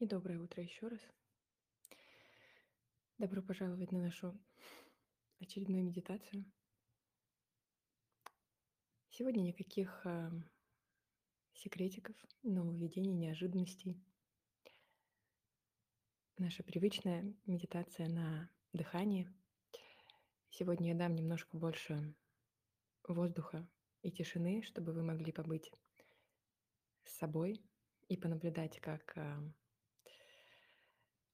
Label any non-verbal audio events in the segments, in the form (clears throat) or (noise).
И доброе утро еще раз. Добро пожаловать на нашу очередную медитацию. Сегодня никаких э, секретиков, нововведений, неожиданностей. Наша привычная медитация на дыхание. Сегодня я дам немножко больше воздуха и тишины, чтобы вы могли побыть с собой и понаблюдать, как э,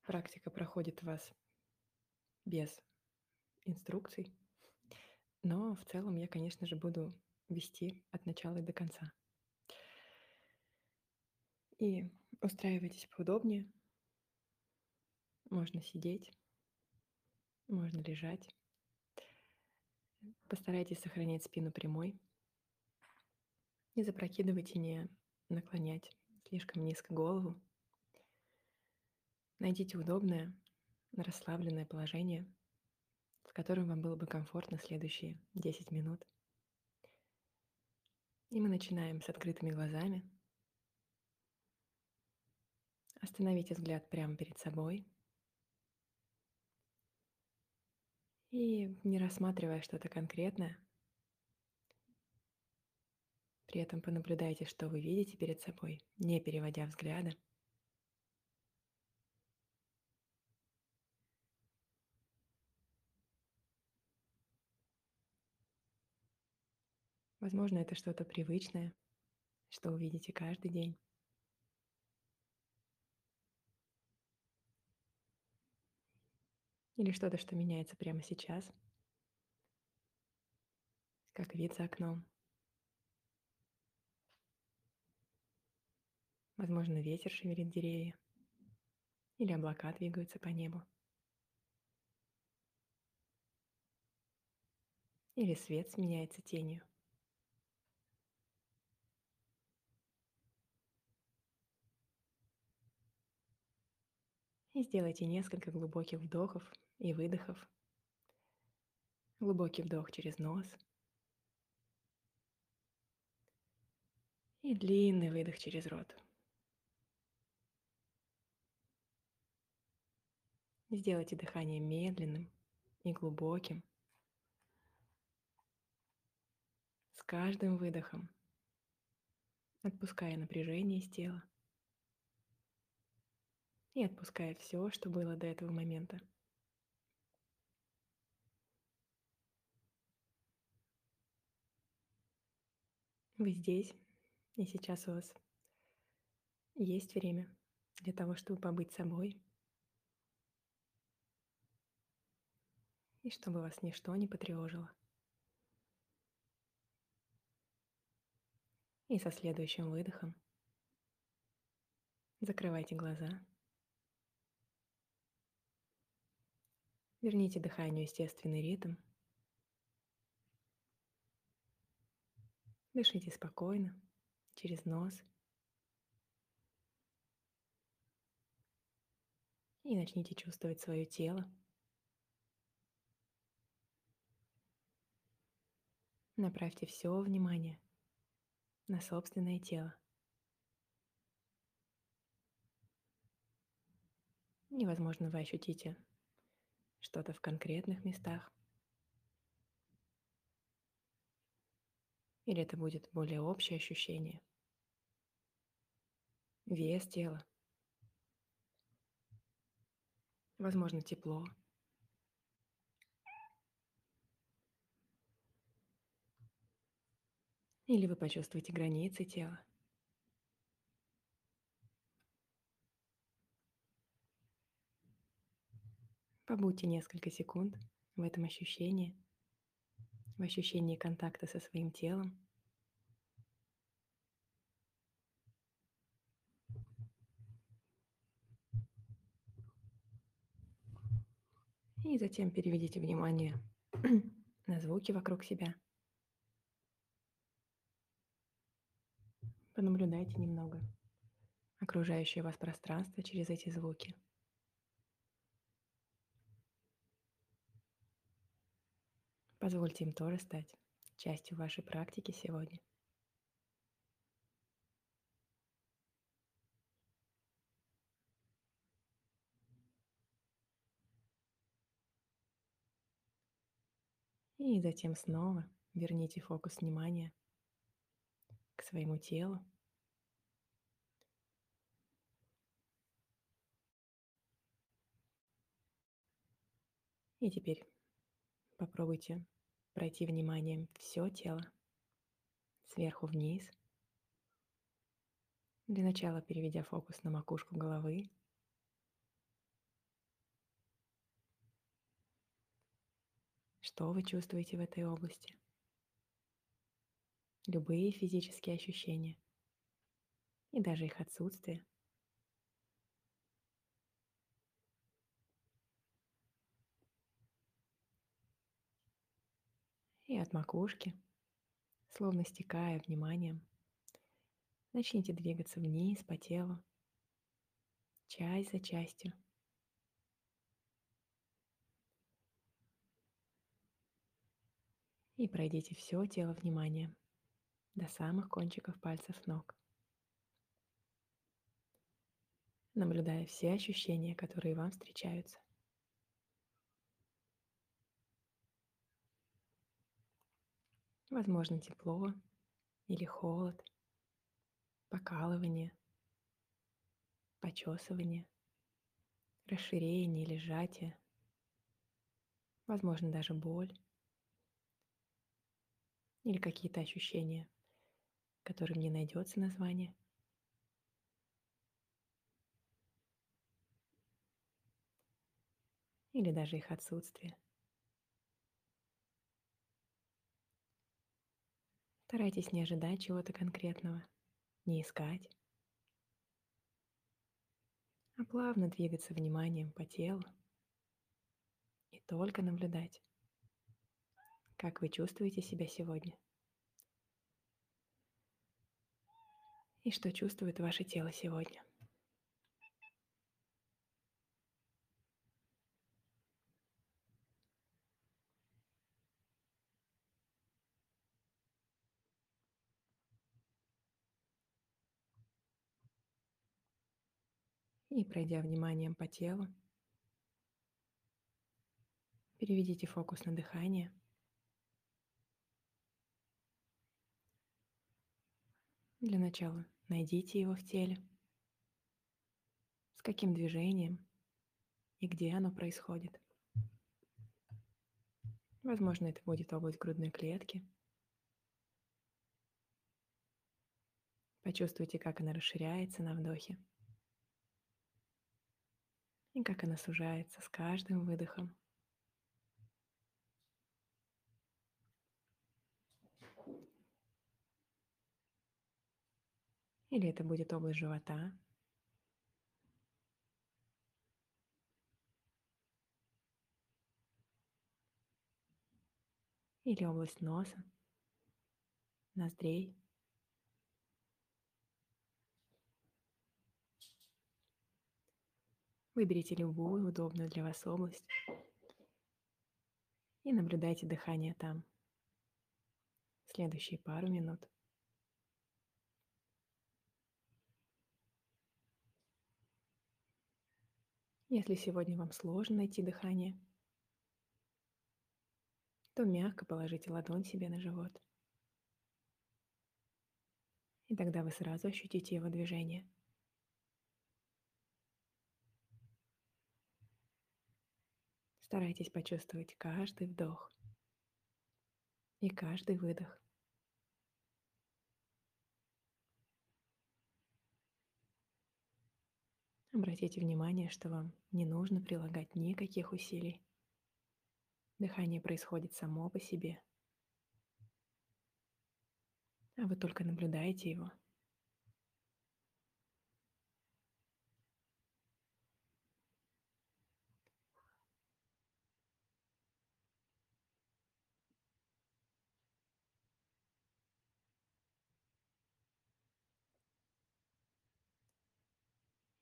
практика проходит вас без инструкций. Но в целом я, конечно же, буду вести от начала и до конца. И устраивайтесь поудобнее. Можно сидеть, можно лежать. Постарайтесь сохранять спину прямой. Не запрокидывайте, не наклонять слишком низко голову. Найдите удобное, расслабленное положение, в котором вам было бы комфортно следующие 10 минут. И мы начинаем с открытыми глазами. Остановите взгляд прямо перед собой. И не рассматривая что-то конкретное, при этом понаблюдайте, что вы видите перед собой, не переводя взгляда. Возможно, это что-то привычное, что увидите каждый день. Или что-то, что меняется прямо сейчас, как вид за окном. Возможно, ветер шевелит деревья, или облака двигаются по небу. Или свет сменяется тенью. И сделайте несколько глубоких вдохов и выдохов. Глубокий вдох через нос. И длинный выдох через рот. Сделайте дыхание медленным и глубоким. С каждым выдохом отпуская напряжение из тела и отпуская все, что было до этого момента. Вы здесь, и сейчас у вас есть время для того, чтобы побыть собой, и чтобы вас ничто не потревожило. И со следующим выдохом закрывайте глаза – Верните дыханию естественный ритм. Дышите спокойно, через нос. И начните чувствовать свое тело. Направьте все внимание на собственное тело. Невозможно вы ощутите что-то в конкретных местах. Или это будет более общее ощущение. Вес тела. Возможно, тепло. Или вы почувствуете границы тела. Побудьте несколько секунд в этом ощущении, в ощущении контакта со своим телом. И затем переведите внимание (clears throat) на звуки вокруг себя. Понаблюдайте немного окружающее вас пространство через эти звуки – Позвольте им тоже стать частью вашей практики сегодня. И затем снова верните фокус внимания к своему телу. И теперь попробуйте пройти вниманием все тело сверху вниз. Для начала переведя фокус на макушку головы. Что вы чувствуете в этой области? Любые физические ощущения и даже их отсутствие – и от макушки, словно стекая вниманием, начните двигаться вниз по телу, часть за частью. И пройдите все тело вниманием до самых кончиков пальцев ног. наблюдая все ощущения, которые вам встречаются. Возможно, тепло или холод, покалывание, почесывание, расширение или сжатие, возможно, даже боль или какие-то ощущения, которым не найдется название. Или даже их отсутствие. Старайтесь не ожидать чего-то конкретного, не искать, а плавно двигаться вниманием по телу и только наблюдать, как вы чувствуете себя сегодня? И что чувствует ваше тело сегодня. И пройдя вниманием по телу, переведите фокус на дыхание. Для начала найдите его в теле. С каким движением и где оно происходит. Возможно, это будет область грудной клетки. Почувствуйте, как она расширяется на вдохе и как она сужается с каждым выдохом. Или это будет область живота. Или область носа, ноздрей. Выберите любую удобную для вас область и наблюдайте дыхание там. Следующие пару минут. Если сегодня вам сложно найти дыхание, то мягко положите ладонь себе на живот. И тогда вы сразу ощутите его движение – Старайтесь почувствовать каждый вдох и каждый выдох. Обратите внимание, что вам не нужно прилагать никаких усилий. Дыхание происходит само по себе, а вы только наблюдаете его –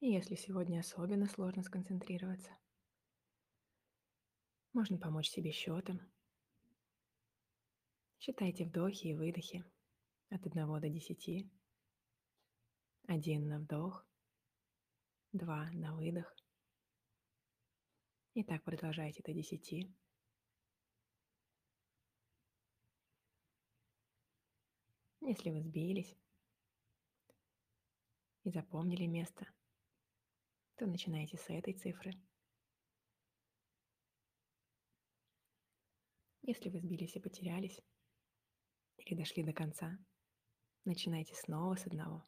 И если сегодня особенно сложно сконцентрироваться, можно помочь себе счетом. Считайте вдохи и выдохи от 1 до 10. Один на вдох, два на выдох. И так продолжайте до 10. Если вы сбились и запомнили место – то начинайте с этой цифры. Если вы сбились и потерялись, или дошли до конца, начинайте снова с одного.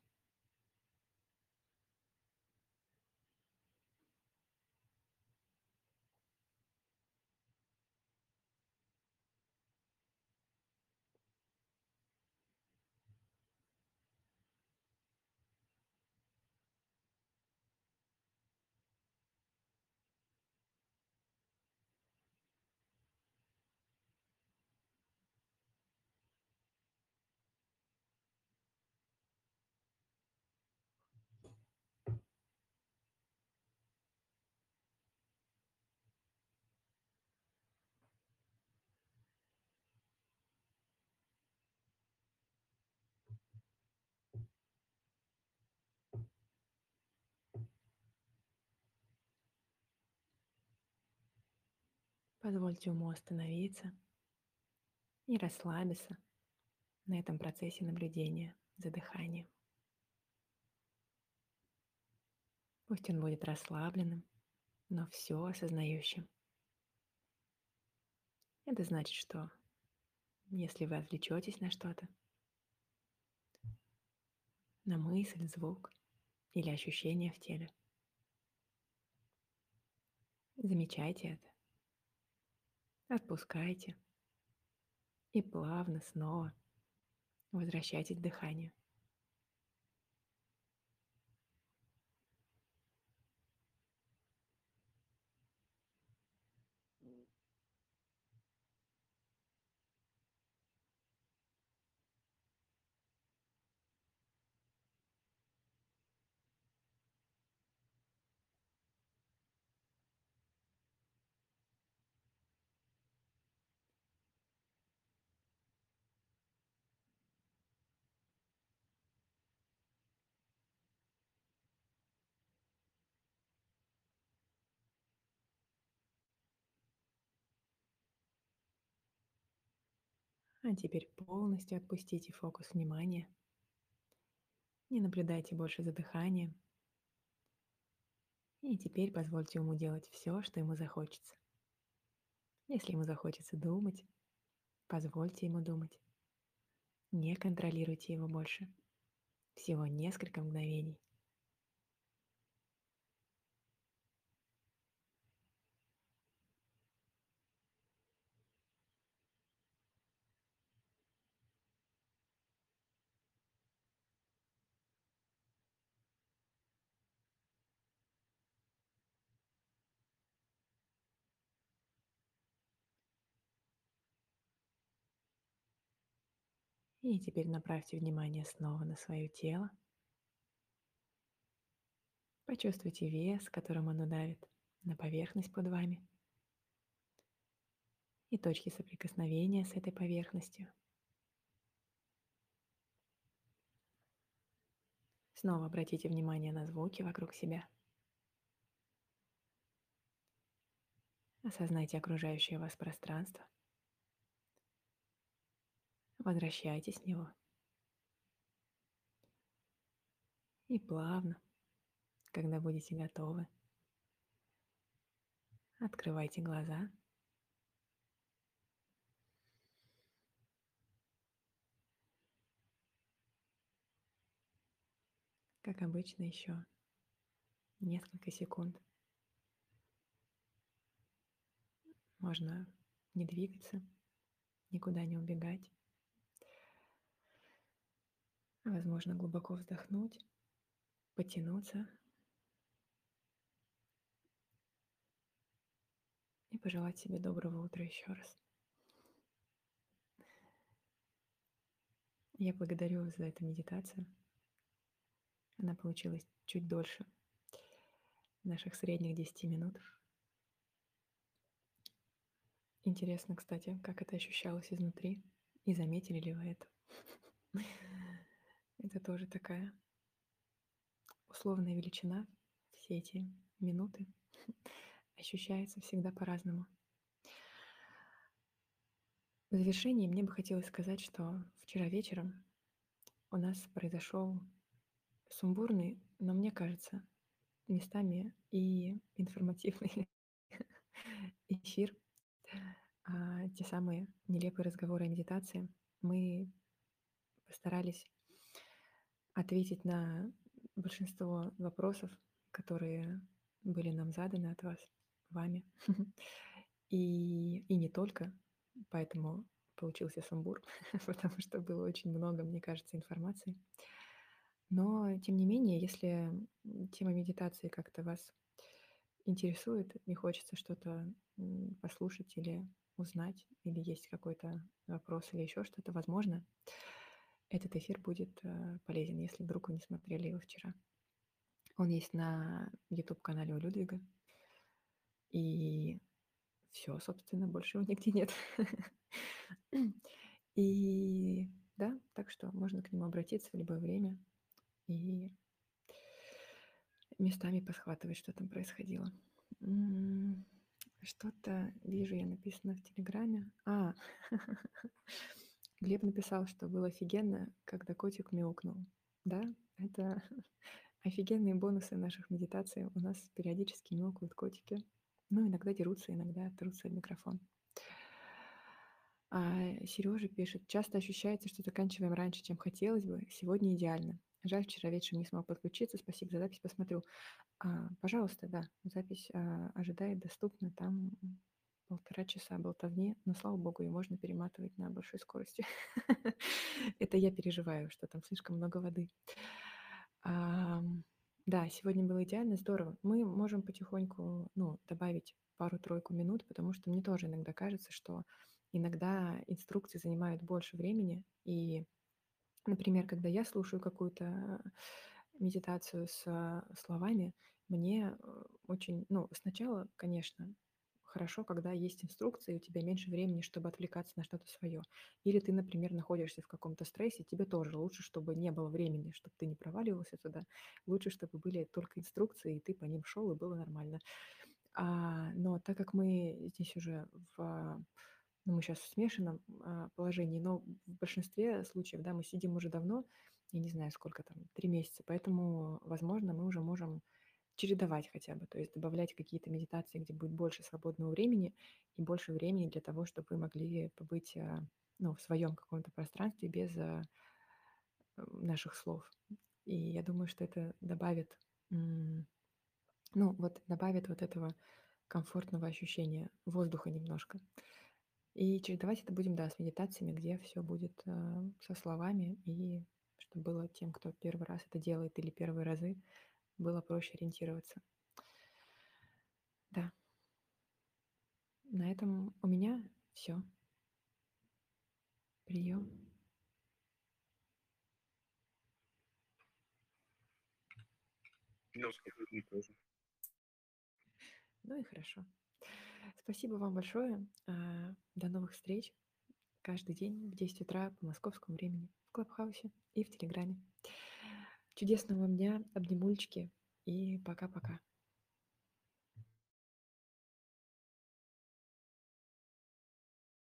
Позвольте уму остановиться и расслабиться на этом процессе наблюдения за дыханием. Пусть он будет расслабленным, но все осознающим. Это значит, что если вы отвлечетесь на что-то, на мысль, звук или ощущение в теле, замечайте это. Отпускайте. И плавно снова возвращайтесь к дыханию. А теперь полностью отпустите фокус внимания. Не наблюдайте больше за дыханием. И теперь позвольте ему делать все, что ему захочется. Если ему захочется думать, позвольте ему думать. Не контролируйте его больше. Всего несколько мгновений. И теперь направьте внимание снова на свое тело. Почувствуйте вес, которым оно давит на поверхность под вами и точки соприкосновения с этой поверхностью. Снова обратите внимание на звуки вокруг себя. Осознайте окружающее вас пространство. Возвращайтесь в него. И плавно, когда будете готовы, открывайте глаза. Как обычно, еще несколько секунд. Можно не двигаться, никуда не убегать. Возможно, глубоко вздохнуть, потянуться и пожелать себе доброго утра еще раз. Я благодарю вас за эту медитацию. Она получилась чуть дольше наших средних 10 минут. Интересно, кстати, как это ощущалось изнутри. И заметили ли вы это? (laughs) Это тоже такая условная величина. Все эти минуты (laughs) ощущаются всегда по-разному. В завершении мне бы хотелось сказать, что вчера вечером у нас произошел сумбурный, но мне кажется, местами и информативный (laughs) эфир, а, те самые нелепые разговоры о медитации. Мы постарались ответить на большинство вопросов, которые были нам заданы от вас, вами. (laughs) И, и не только, поэтому получился сумбур, (laughs) потому что было очень много, мне кажется, информации. Но, тем не менее, если тема медитации как-то вас интересует, не хочется что-то послушать или узнать, или есть какой-то вопрос или еще что-то, возможно, этот эфир будет э, полезен, если вдруг вы не смотрели его вчера. Он есть на YouTube-канале у Людвига. И все, собственно, больше его нигде нет. (laughs) И да, так что можно к нему обратиться в любое время и местами посхватывать, что там происходило. Что-то вижу я написано в Телеграме. А, (laughs) Глеб написал, что было офигенно, когда котик мяукнул. Да, это (laughs) офигенные бонусы наших медитаций. У нас периодически мяукают котики. Ну, иногда дерутся, иногда трутся в микрофон. А Сережа пишет, часто ощущается, что заканчиваем раньше, чем хотелось бы. Сегодня идеально. Жаль, вчера вечером не смог подключиться. Спасибо за запись, посмотрю. А, пожалуйста, да, запись а, ожидает, доступна. Там полтора часа болтовни, но, слава богу, ее можно перематывать на большой скорости. (laughs) Это я переживаю, что там слишком много воды. Да, сегодня было идеально, здорово. Мы можем потихоньку, ну, добавить пару-тройку минут, потому что мне тоже иногда кажется, что иногда инструкции занимают больше времени. И, например, когда я слушаю какую-то медитацию с словами, мне э, очень, ну, сначала, конечно, хорошо, когда есть инструкции, у тебя меньше времени, чтобы отвлекаться на что-то свое. Или ты, например, находишься в каком-то стрессе, тебе тоже лучше, чтобы не было времени, чтобы ты не проваливался туда. Лучше, чтобы были только инструкции, и ты по ним шел, и было нормально. А, но так как мы здесь уже в ну, мы сейчас в смешанном а, положении, но в большинстве случаев, да, мы сидим уже давно, я не знаю, сколько там, три месяца, поэтому, возможно, мы уже можем чередовать хотя бы, то есть добавлять какие-то медитации, где будет больше свободного времени и больше времени для того, чтобы вы могли побыть а, ну, в своем каком-то пространстве без а, наших слов. И я думаю, что это добавит, ну, вот добавит вот этого комфортного ощущения воздуха немножко. И чередовать это будем, да, с медитациями, где все будет э, со словами, и чтобы было тем, кто первый раз это делает или первые разы, было проще ориентироваться. Да. На этом у меня все. Прием. Ну и хорошо. Спасибо вам большое. А, до новых встреч каждый день в 10 утра по московскому времени в Клабхаусе и в Телеграме. Чудесного вам дня, обнимульчики и пока-пока.